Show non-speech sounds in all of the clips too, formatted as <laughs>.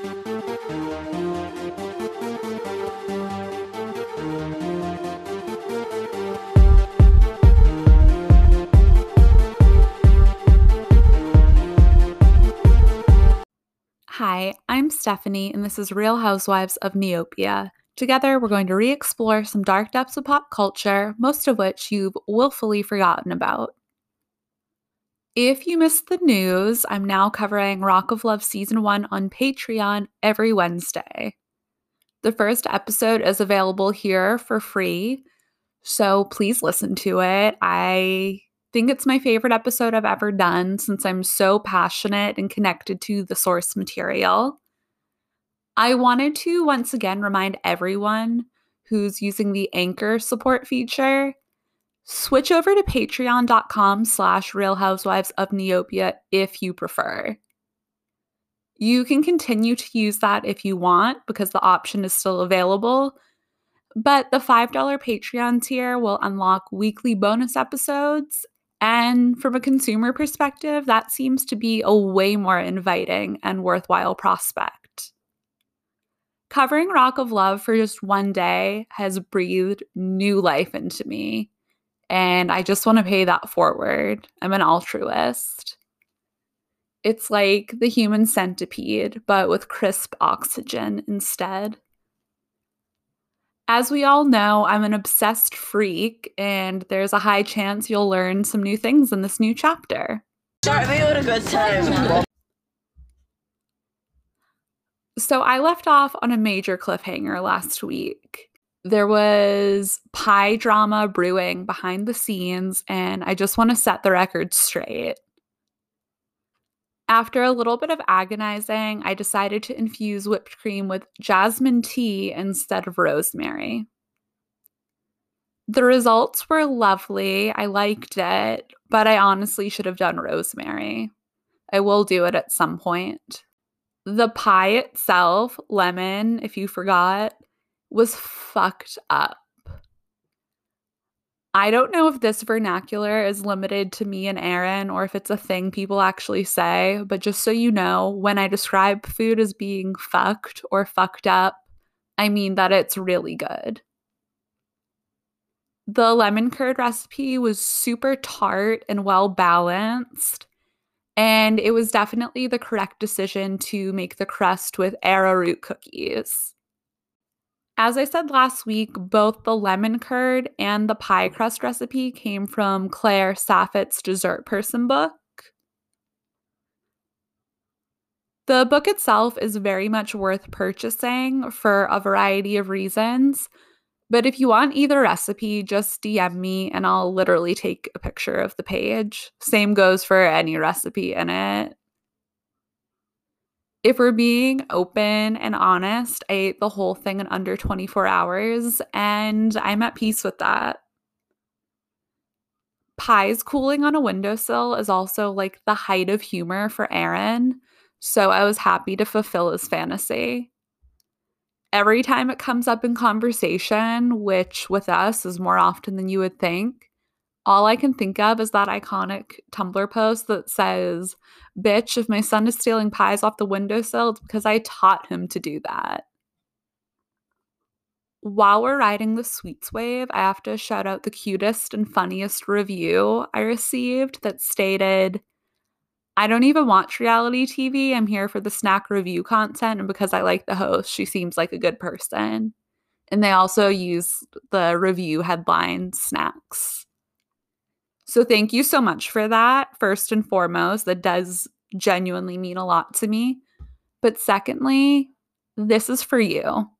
Hi, I'm Stephanie, and this is Real Housewives of Neopia. Together, we're going to re explore some dark depths of pop culture, most of which you've willfully forgotten about. If you missed the news, I'm now covering Rock of Love Season 1 on Patreon every Wednesday. The first episode is available here for free, so please listen to it. I think it's my favorite episode I've ever done since I'm so passionate and connected to the source material. I wanted to once again remind everyone who's using the Anchor support feature switch over to patreon.com slash real housewives of neopia if you prefer you can continue to use that if you want because the option is still available but the $5 patreon tier will unlock weekly bonus episodes and from a consumer perspective, that seems to be a way more inviting and worthwhile prospect. Covering Rock of Love for just one day has breathed new life into me, and I just want to pay that forward. I'm an altruist. It's like the human centipede, but with crisp oxygen instead. As we all know, I'm an obsessed freak, and there's a high chance you'll learn some new things in this new chapter. Start me with a good time. So, I left off on a major cliffhanger last week. There was pie drama brewing behind the scenes, and I just want to set the record straight. After a little bit of agonizing, I decided to infuse whipped cream with jasmine tea instead of rosemary. The results were lovely. I liked it, but I honestly should have done rosemary. I will do it at some point. The pie itself, lemon, if you forgot, was fucked up. I don't know if this vernacular is limited to me and Aaron or if it's a thing people actually say, but just so you know, when I describe food as being fucked or fucked up, I mean that it's really good. The lemon curd recipe was super tart and well balanced, and it was definitely the correct decision to make the crust with arrowroot cookies. As I said last week, both the lemon curd and the pie crust recipe came from Claire Saffitz's Dessert Person book. The book itself is very much worth purchasing for a variety of reasons. But if you want either recipe, just DM me and I'll literally take a picture of the page. Same goes for any recipe in it if we're being open and honest, I ate the whole thing in under 24 hours and I'm at peace with that. Pies cooling on a windowsill is also like the height of humor for Aaron, so I was happy to fulfill his fantasy. Every time it comes up in conversation, which with us is more often than you would think, all I can think of is that iconic Tumblr post that says, Bitch, if my son is stealing pies off the windowsill, it's because I taught him to do that. While we're riding the sweets wave, I have to shout out the cutest and funniest review I received that stated, I don't even watch reality TV. I'm here for the snack review content. And because I like the host, she seems like a good person. And they also use the review headline snacks. So thank you so much for that. First and foremost, that does genuinely mean a lot to me. But secondly, this is for you.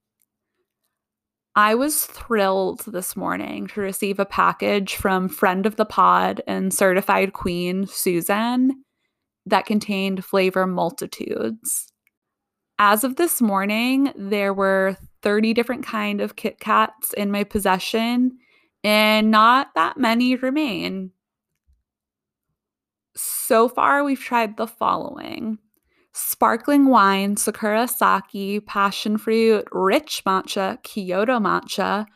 I was thrilled this morning to receive a package from friend of the pod and certified queen Susan that contained flavor multitudes. As of this morning, there were 30 different kind of Kit Kats in my possession and not that many remain. So far, we've tried the following sparkling wine, sakura sake, passion fruit, rich matcha, Kyoto matcha,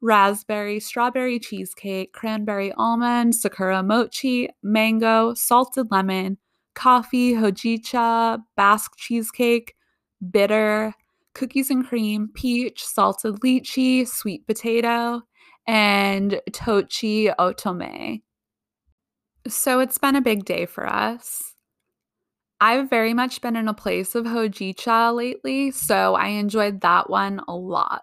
raspberry, strawberry cheesecake, cranberry almond, sakura mochi, mango, salted lemon, coffee, hojicha, basque cheesecake, bitter, cookies and cream, peach, salted lychee, sweet potato, and tochi otome. So it's been a big day for us. I've very much been in a place of hojicha lately, so I enjoyed that one a lot.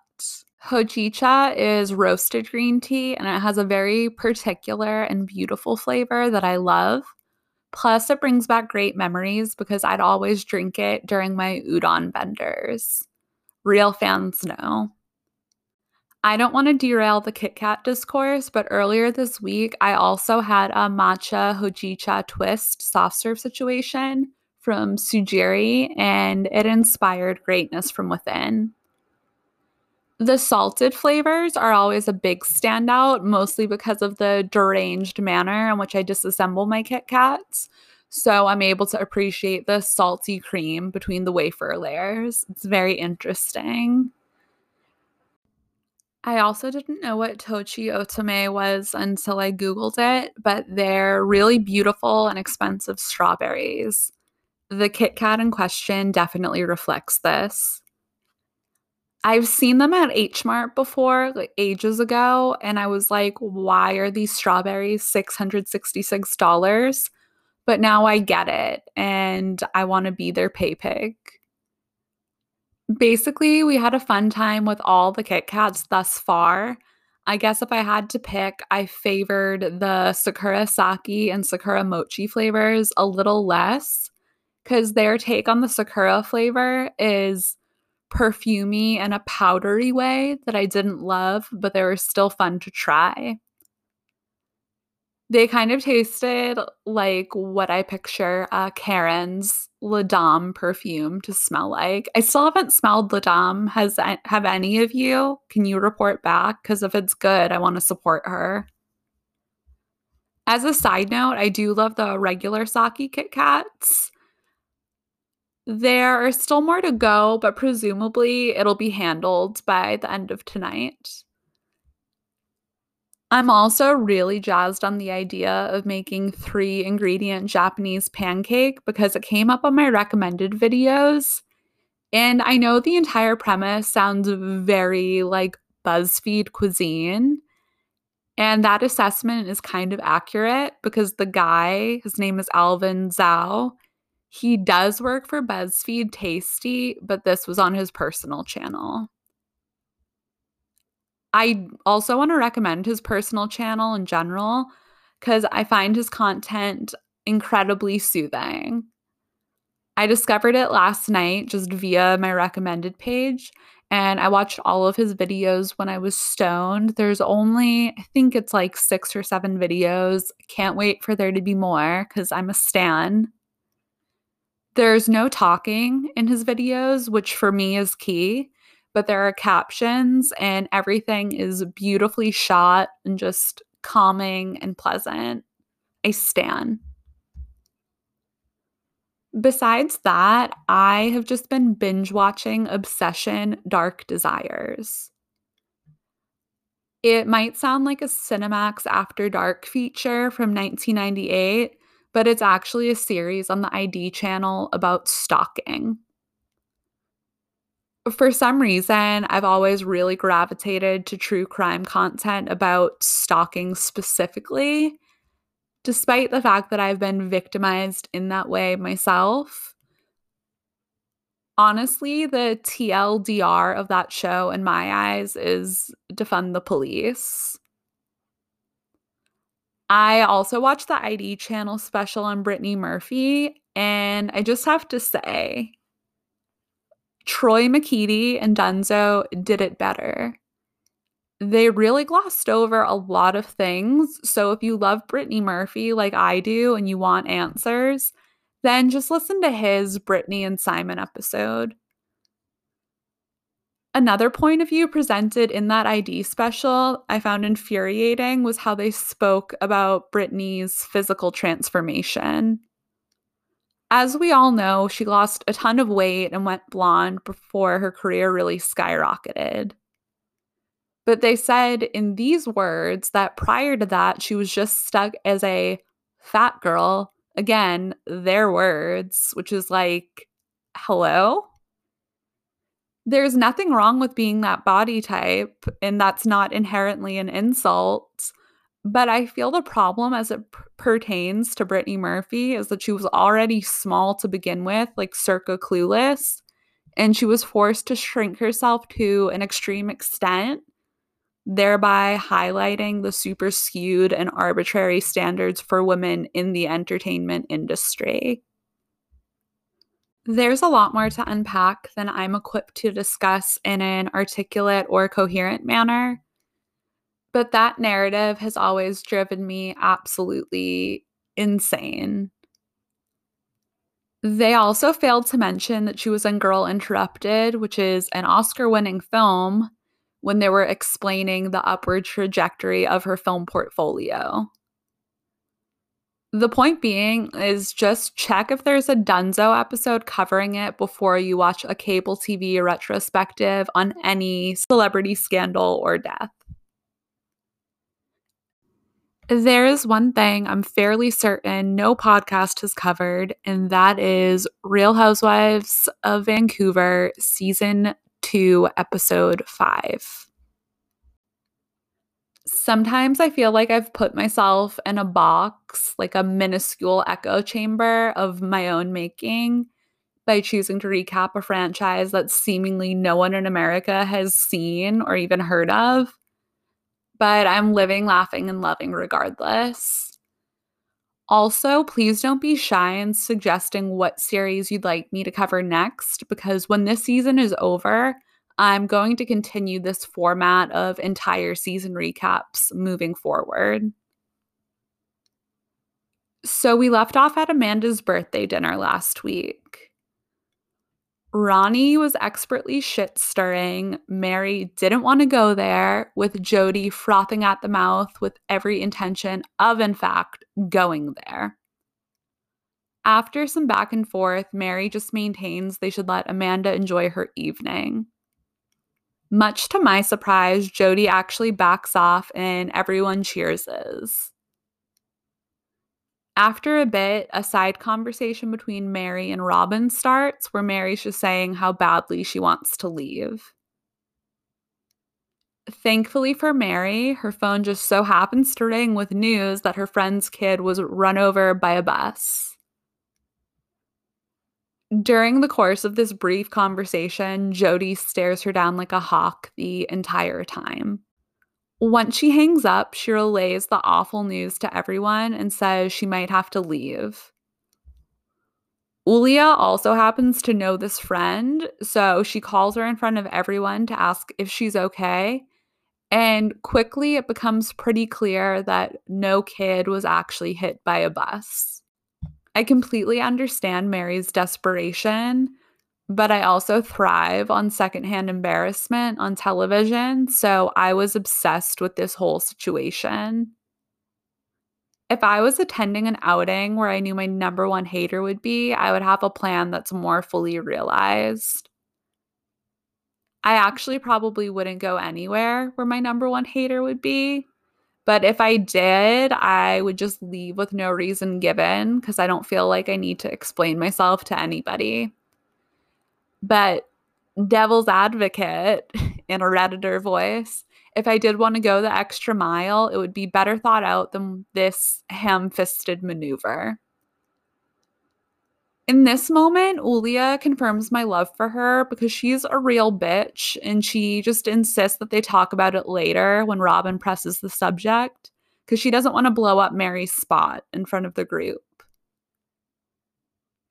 Hojicha is roasted green tea and it has a very particular and beautiful flavor that I love. Plus, it brings back great memories because I'd always drink it during my udon benders. Real fans know. I don't want to derail the Kit Kat discourse, but earlier this week, I also had a matcha hojicha twist soft serve situation from Tsujiri, and it inspired greatness from within. The salted flavors are always a big standout, mostly because of the deranged manner in which I disassemble my Kit Kats. So I'm able to appreciate the salty cream between the wafer layers. It's very interesting. I also didn't know what Tochi Otome was until I Googled it, but they're really beautiful and expensive strawberries. The Kit Kat in question definitely reflects this. I've seen them at H Mart before, like ages ago, and I was like, why are these strawberries $666? But now I get it, and I want to be their pay pig. Basically, we had a fun time with all the Kit Kats thus far. I guess if I had to pick, I favored the Sakura Sake and Sakura Mochi flavors a little less because their take on the Sakura flavor is perfumy in a powdery way that I didn't love, but they were still fun to try. They kind of tasted like what I picture uh, Karen's La Dame perfume to smell like. I still haven't smelled La Dame. Has have any of you? Can you report back? Because if it's good, I want to support her. As a side note, I do love the regular sake Kit Kats. There are still more to go, but presumably it'll be handled by the end of tonight. I'm also really jazzed on the idea of making three ingredient Japanese pancake because it came up on my recommended videos. And I know the entire premise sounds very like BuzzFeed cuisine. And that assessment is kind of accurate because the guy, his name is Alvin Zhou, he does work for BuzzFeed Tasty, but this was on his personal channel. I also want to recommend his personal channel in general because I find his content incredibly soothing. I discovered it last night just via my recommended page, and I watched all of his videos when I was stoned. There's only, I think it's like six or seven videos. Can't wait for there to be more because I'm a stan. There's no talking in his videos, which for me is key, but there are captions and everything is beautifully shot and just calming and pleasant. I stan. Besides that, I have just been binge watching Obsession Dark Desires. It might sound like a Cinemax After Dark feature from 1998, but it's actually a series on the ID channel about stalking. For some reason, I've always really gravitated to true crime content about stalking specifically, despite the fact that I've been victimized in that way myself. Honestly, the TLDR of that show, in my eyes, is defund the police. I also watched the ID channel special on Brittany Murphy, and I just have to say, Troy McKeedy and Dunzo did it better. They really glossed over a lot of things. So if you love Brittany Murphy like I do and you want answers, then just listen to his Brittany and Simon episode. Another point of view presented in that ID special I found infuriating was how they spoke about Brittany's physical transformation. As we all know, she lost a ton of weight and went blonde before her career really skyrocketed. But they said in these words that prior to that, she was just stuck as a fat girl. Again, their words, which is like, hello? There's nothing wrong with being that body type, and that's not inherently an insult. But I feel the problem as it p- pertains to Brittany Murphy is that she was already small to begin with, like circa clueless, and she was forced to shrink herself to an extreme extent, thereby highlighting the super skewed and arbitrary standards for women in the entertainment industry. There's a lot more to unpack than I'm equipped to discuss in an articulate or coherent manner. But that narrative has always driven me absolutely insane. They also failed to mention that she was in Girl Interrupted, which is an Oscar winning film, when they were explaining the upward trajectory of her film portfolio. The point being is just check if there's a Dunzo episode covering it before you watch a cable TV retrospective on any celebrity scandal or death. There is one thing I'm fairly certain no podcast has covered, and that is Real Housewives of Vancouver, Season 2, Episode 5 sometimes I feel like I've put myself in a box, like a minuscule echo chamber of my own making by choosing to recap a franchise that seemingly no one in America has seen or even heard of. But I'm living, laughing, and loving regardless. Also, please don't be shy in suggesting what series you'd like me to cover next because when this season is over, I'm going to continue this format of entire season recaps moving forward. So we left off at Amanda's birthday dinner last week. Ronnie was expertly shit stirring. Mary didn't want to go there, with Jody frothing at the mouth with every intention of, in fact, going there. After some back and forth, Mary just maintains they should let Amanda enjoy her evening. Much to my surprise, Jody actually backs off and everyone cheerses. After a bit, a side conversation between Mary and Robin starts where Mary's just saying how badly she wants to leave. Thankfully for Mary, her phone just so happens to ring with news that her friend's kid was run over by a bus. During the course of this brief conversation, Jody stares her down like a hawk the entire time. Once she hangs up, she relays the awful news to everyone and says she might have to leave. Ulia also happens to know this friend, so she calls her in front of everyone to ask if she's okay. And quickly it becomes pretty clear that no kid was actually hit by a bus. I completely understand Mary's desperation, but I also thrive on secondhand embarrassment on television. So I was obsessed with this whole situation. If I was attending an outing where I knew my number one hater would be, I would have a plan that's more fully realized. I actually probably wouldn't go anywhere where my number one hater would be but if I did, I would just leave with no reason given because I don't feel like I need to explain myself to anybody. But devil's advocate <laughs> in a Redditor voice, if I did want to go the extra mile, it would be better thought out than this ham fisted maneuver. In this moment, Ulia confirms my love for her because she's a real bitch and she just insists that they talk about it later when Robin presses the subject because she doesn't want to blow up Mary's spot in front of the group.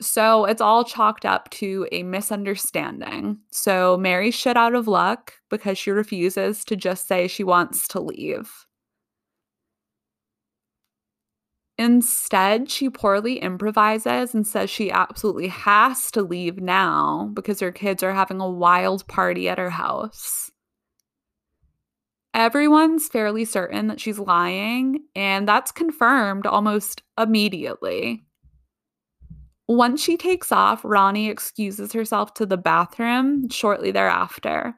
So it's all chalked up to a misunderstanding. So Mary's shit out of luck because she refuses to just say she wants to leave. Instead, she poorly improvises and says she absolutely has to leave now because her kids are having a wild party at her house. Everyone's fairly certain that she's lying, and that's confirmed almost immediately. Once she takes off, Ronnie excuses herself to the bathroom shortly thereafter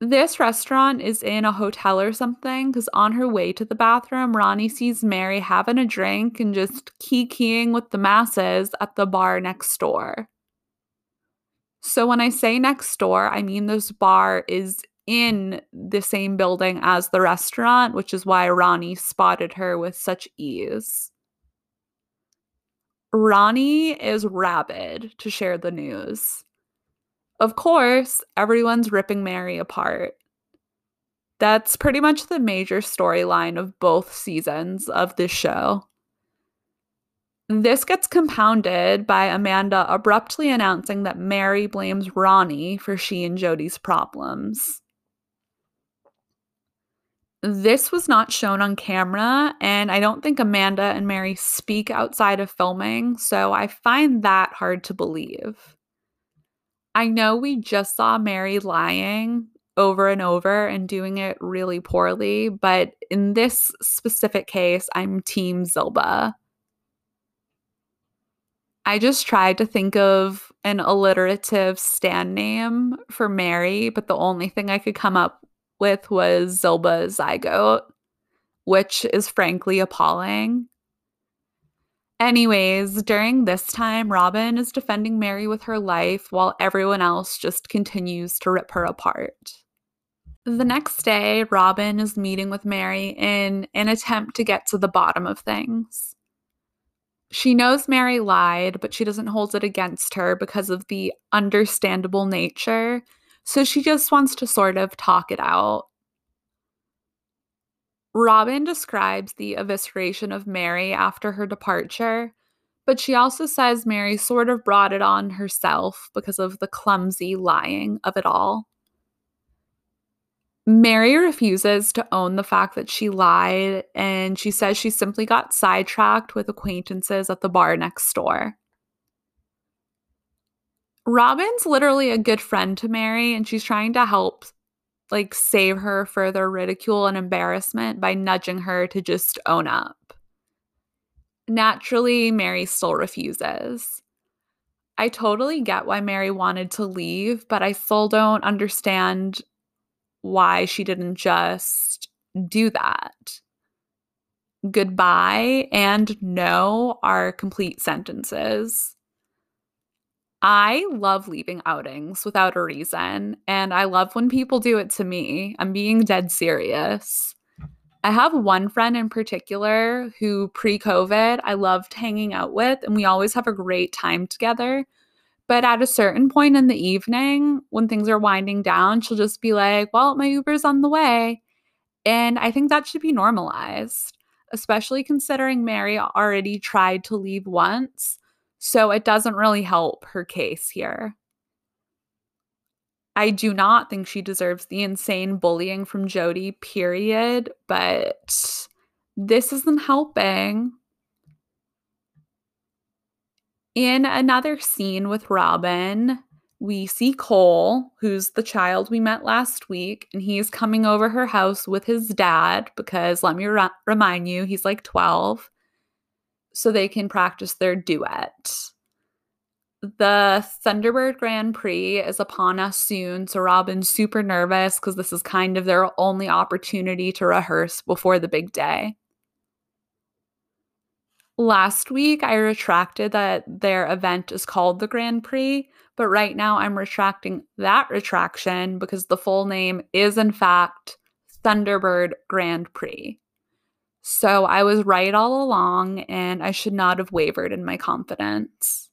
this restaurant is in a hotel or something because on her way to the bathroom, Ronnie sees Mary having a drink and just keying with the masses at the bar next door. So when I say next door, I mean this bar is in the same building as the restaurant, which is why Ronnie spotted her with such ease. Ronnie is rabid to share the news. Of course, everyone's ripping Mary apart. That's pretty much the major storyline of both seasons of this show. This gets compounded by Amanda abruptly announcing that Mary blames Ronnie for she and Jody's problems. This was not shown on camera, and I don't think Amanda and Mary speak outside of filming, so I find that hard to believe. I know we just saw Mary lying over and over and doing it really poorly, but in this specific case, I'm Team Zilba. I just tried to think of an alliterative stand name for Mary, but the only thing I could come up with was Zilba Zygote, which is frankly appalling. Anyways, during this time, Robin is defending Mary with her life while everyone else just continues to rip her apart. The next day, Robin is meeting with Mary in an attempt to get to the bottom of things. She knows Mary lied, but she doesn't hold it against her because of the understandable nature, so she just wants to sort of talk it out. Robin describes the evisceration of Mary after her departure, but she also says Mary sort of brought it on herself because of the clumsy lying of it all. Mary refuses to own the fact that she lied, and she says she simply got sidetracked with acquaintances at the bar next door. Robin's literally a good friend to Mary, and she's trying to help like save her further ridicule and embarrassment by nudging her to just own up. Naturally, Mary still refuses. I totally get why Mary wanted to leave, but I still don't understand why she didn't just do that. Goodbye and no are complete sentences. I love leaving outings without a reason, and I love when people do it to me. I'm being dead serious. I have one friend in particular who pre COVID I loved hanging out with, and we always have a great time together. But at a certain point in the evening, when things are winding down, she'll just be like, Well, my Uber's on the way. And I think that should be normalized, especially considering Mary already tried to leave once so it doesn't really help her case here. I do not think she deserves the insane bullying from Jody, period, but this isn't helping. In another scene with Robin, we see Cole, who's the child we met last week, and he's coming over her house with his dad because let me re- remind you, he's like 12 so they can practice their duet. The Thunderbird Grand Prix is upon us soon, so Robin's super nervous because this is kind of their only opportunity to rehearse before the big day. Last week, I retracted that their event is called the Grand Prix, but right now I'm retracting that retraction because the full name is, in fact, Thunderbird Grand Prix. So I was right all along, and I should not have wavered in my confidence.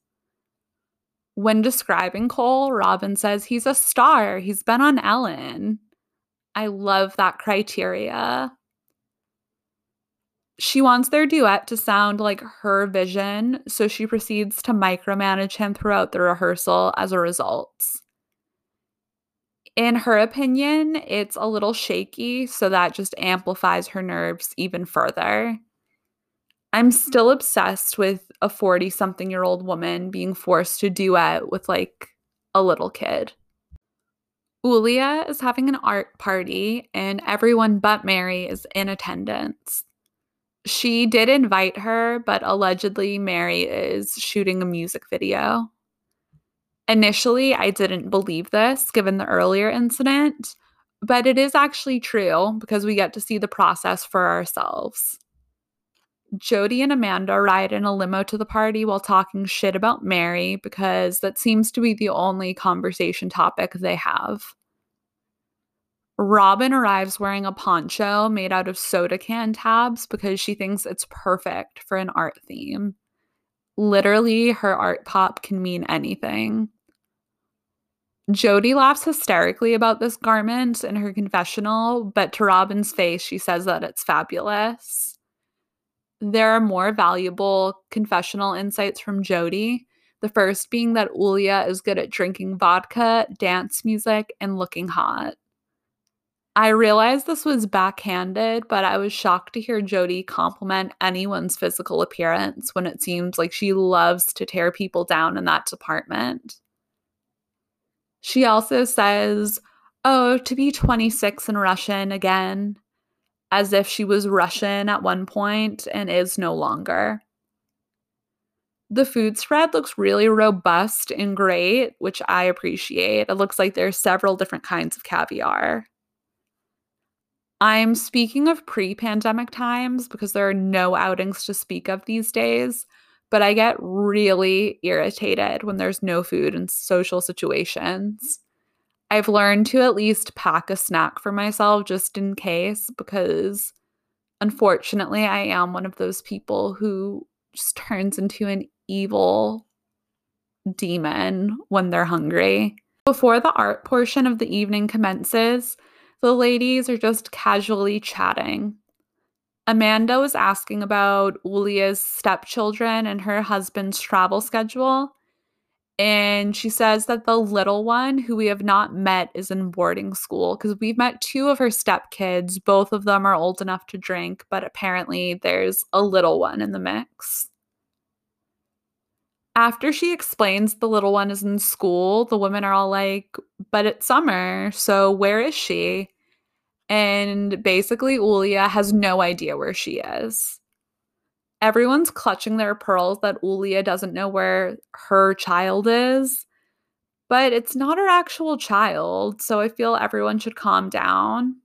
When describing Cole, Robin says he's a star. He's been on Ellen. I love that criteria. She wants their duet to sound like her vision, so she proceeds to micromanage him throughout the rehearsal as a result in her opinion, it's a little shaky, so that just amplifies her nerves even further. I'm mm-hmm. still obsessed with a 40 something year old woman being forced to duet with like a little kid. Ulia is having an art party, and everyone but Mary is in attendance. She did invite her, but allegedly, Mary is shooting a music video. Initially, I didn't believe this given the earlier incident, but it is actually true because we get to see the process for ourselves. Jody and Amanda ride in a limo to the party while talking shit about Mary because that seems to be the only conversation topic they have. Robin arrives wearing a poncho made out of soda can tabs because she thinks it's perfect for an art theme. Literally, her art pop can mean anything. Jody laughs hysterically about this garment in her confessional, but to Robin's face, she says that it's fabulous. There are more valuable confessional insights from Jody. The first being that Ulia is good at drinking vodka, dance music, and looking hot. I realized this was backhanded, but I was shocked to hear Jody compliment anyone's physical appearance when it seems like she loves to tear people down in that department. She also says, Oh, to be 26 in Russian again, as if she was Russian at one point and is no longer. The food spread looks really robust and great, which I appreciate. It looks like there's several different kinds of caviar. I'm speaking of pre pandemic times because there are no outings to speak of these days, but I get really irritated when there's no food in social situations. I've learned to at least pack a snack for myself just in case because unfortunately I am one of those people who just turns into an evil demon when they're hungry. Before the art portion of the evening commences, the ladies are just casually chatting. Amanda was asking about Ulia's stepchildren and her husband's travel schedule. And she says that the little one, who we have not met, is in boarding school because we've met two of her stepkids. Both of them are old enough to drink, but apparently there's a little one in the mix. After she explains the little one is in school, the women are all like, but it's summer, so where is she? And basically, Ulia has no idea where she is. Everyone's clutching their pearls that Ulia doesn't know where her child is, but it's not her actual child, so I feel everyone should calm down.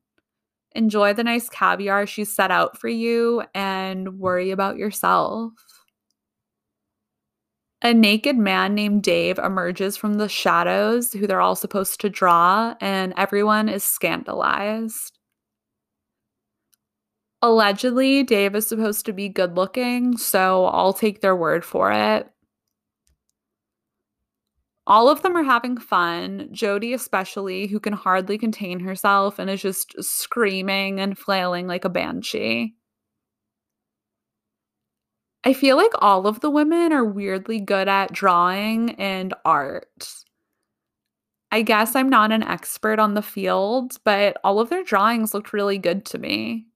Enjoy the nice caviar she's set out for you and worry about yourself. A naked man named Dave emerges from the shadows, who they're all supposed to draw, and everyone is scandalized. Allegedly, Dave is supposed to be good looking, so I'll take their word for it. All of them are having fun, Jody especially, who can hardly contain herself and is just screaming and flailing like a banshee. I feel like all of the women are weirdly good at drawing and art. I guess I'm not an expert on the field, but all of their drawings looked really good to me.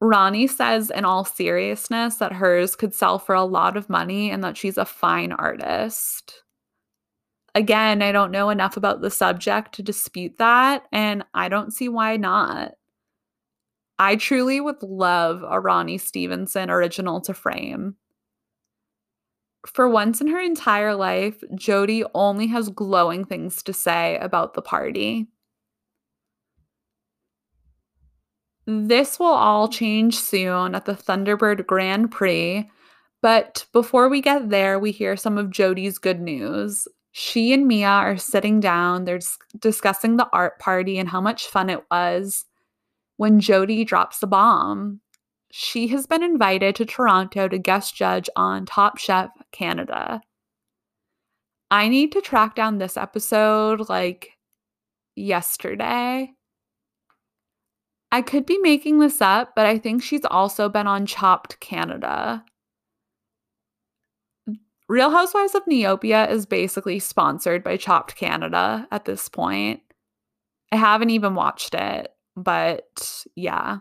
Ronnie says, in all seriousness, that hers could sell for a lot of money and that she's a fine artist. Again, I don't know enough about the subject to dispute that, and I don't see why not. I truly would love a Ronnie Stevenson original to frame. For once in her entire life, Jody only has glowing things to say about the party. This will all change soon at the Thunderbird Grand Prix, but before we get there, we hear some of Jody's good news. She and Mia are sitting down, they're discussing the art party and how much fun it was when Jody drops the bomb. She has been invited to Toronto to guest judge on Top Chef Canada. I need to track down this episode like yesterday. I could be making this up, but I think she's also been on Chopped Canada. Real Housewives of Neopia is basically sponsored by Chopped Canada at this point. I haven't even watched it. But yeah.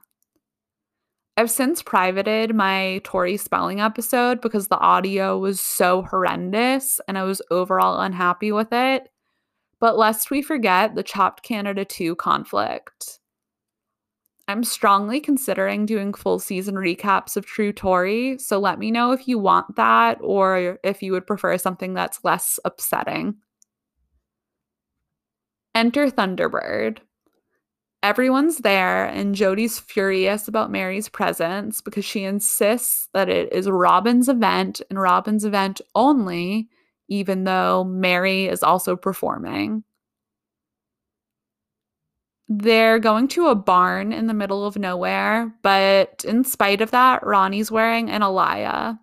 I've since privated my Tori Spelling episode because the audio was so horrendous and I was overall unhappy with it. But lest we forget the Chopped Canada 2 conflict. I'm strongly considering doing full season recaps of True Tori, so let me know if you want that or if you would prefer something that's less upsetting. Enter Thunderbird. Everyone's there, and Jody's furious about Mary's presence because she insists that it is Robin's event and Robin's event only, even though Mary is also performing. They're going to a barn in the middle of nowhere, but in spite of that, Ronnie's wearing an Alaïa.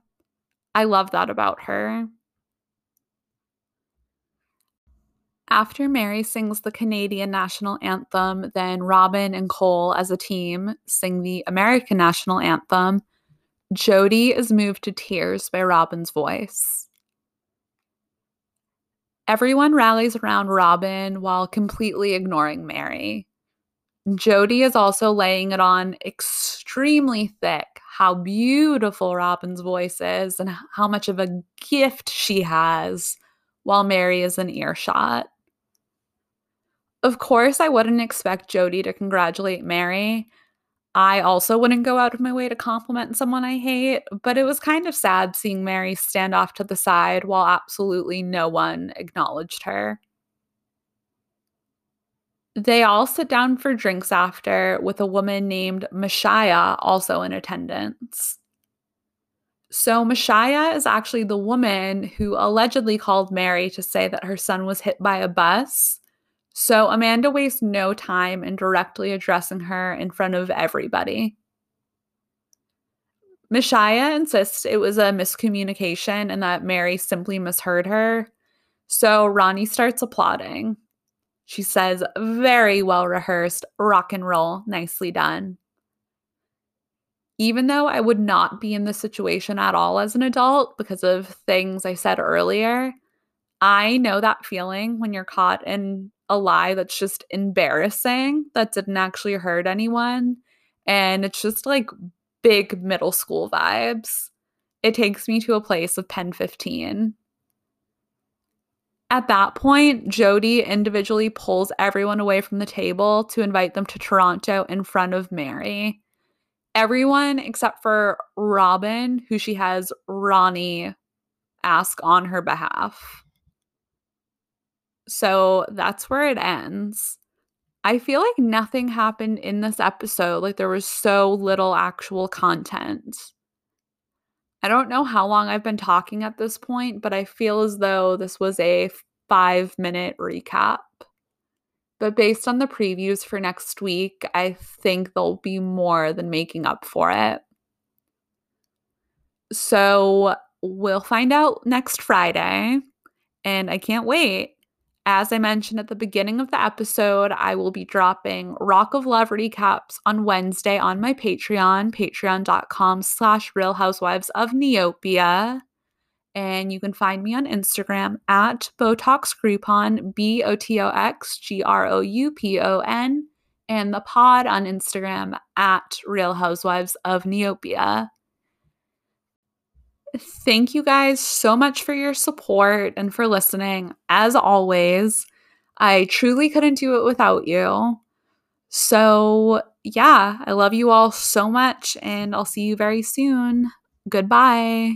I love that about her. After Mary sings the Canadian national anthem, then Robin and Cole, as a team, sing the American national anthem. Jody is moved to tears by Robin's voice. Everyone rallies around Robin while completely ignoring Mary. Jody is also laying it on extremely thick how beautiful Robin's voice is and how much of a gift she has while Mary is in earshot. Of course, I wouldn't expect Jody to congratulate Mary. I also wouldn't go out of my way to compliment someone I hate, but it was kind of sad seeing Mary stand off to the side while absolutely no one acknowledged her. They all sit down for drinks after, with a woman named Mashaya also in attendance. So, Mashaya is actually the woman who allegedly called Mary to say that her son was hit by a bus so Amanda wastes no time in directly addressing her in front of everybody. Mashaya insists it was a miscommunication and that Mary simply misheard her. So Ronnie starts applauding. She says, Very well rehearsed, rock and roll, nicely done. Even though I would not be in this situation at all as an adult because of things I said earlier, I know that feeling when you're caught in a lie that's just embarrassing that didn't actually hurt anyone. And it's just like big middle school vibes. It takes me to a place of Pen 15. At that point, Jody individually pulls everyone away from the table to invite them to Toronto in front of Mary. Everyone except for Robin, who she has Ronnie ask on her behalf. So that's where it ends. I feel like nothing happened in this episode. Like there was so little actual content. I don't know how long I've been talking at this point, but I feel as though this was a five minute recap. But based on the previews for next week, I think there'll be more than making up for it. So we'll find out next Friday, and I can't wait. As I mentioned at the beginning of the episode, I will be dropping Rock of Love recaps on Wednesday on my Patreon, patreon.com slash Real Housewives of Neopia. And you can find me on Instagram at Botox Groupon, B O T O X G R O U P O N, and the pod on Instagram at Real Housewives of Neopia. Thank you guys so much for your support and for listening. As always, I truly couldn't do it without you. So, yeah, I love you all so much, and I'll see you very soon. Goodbye.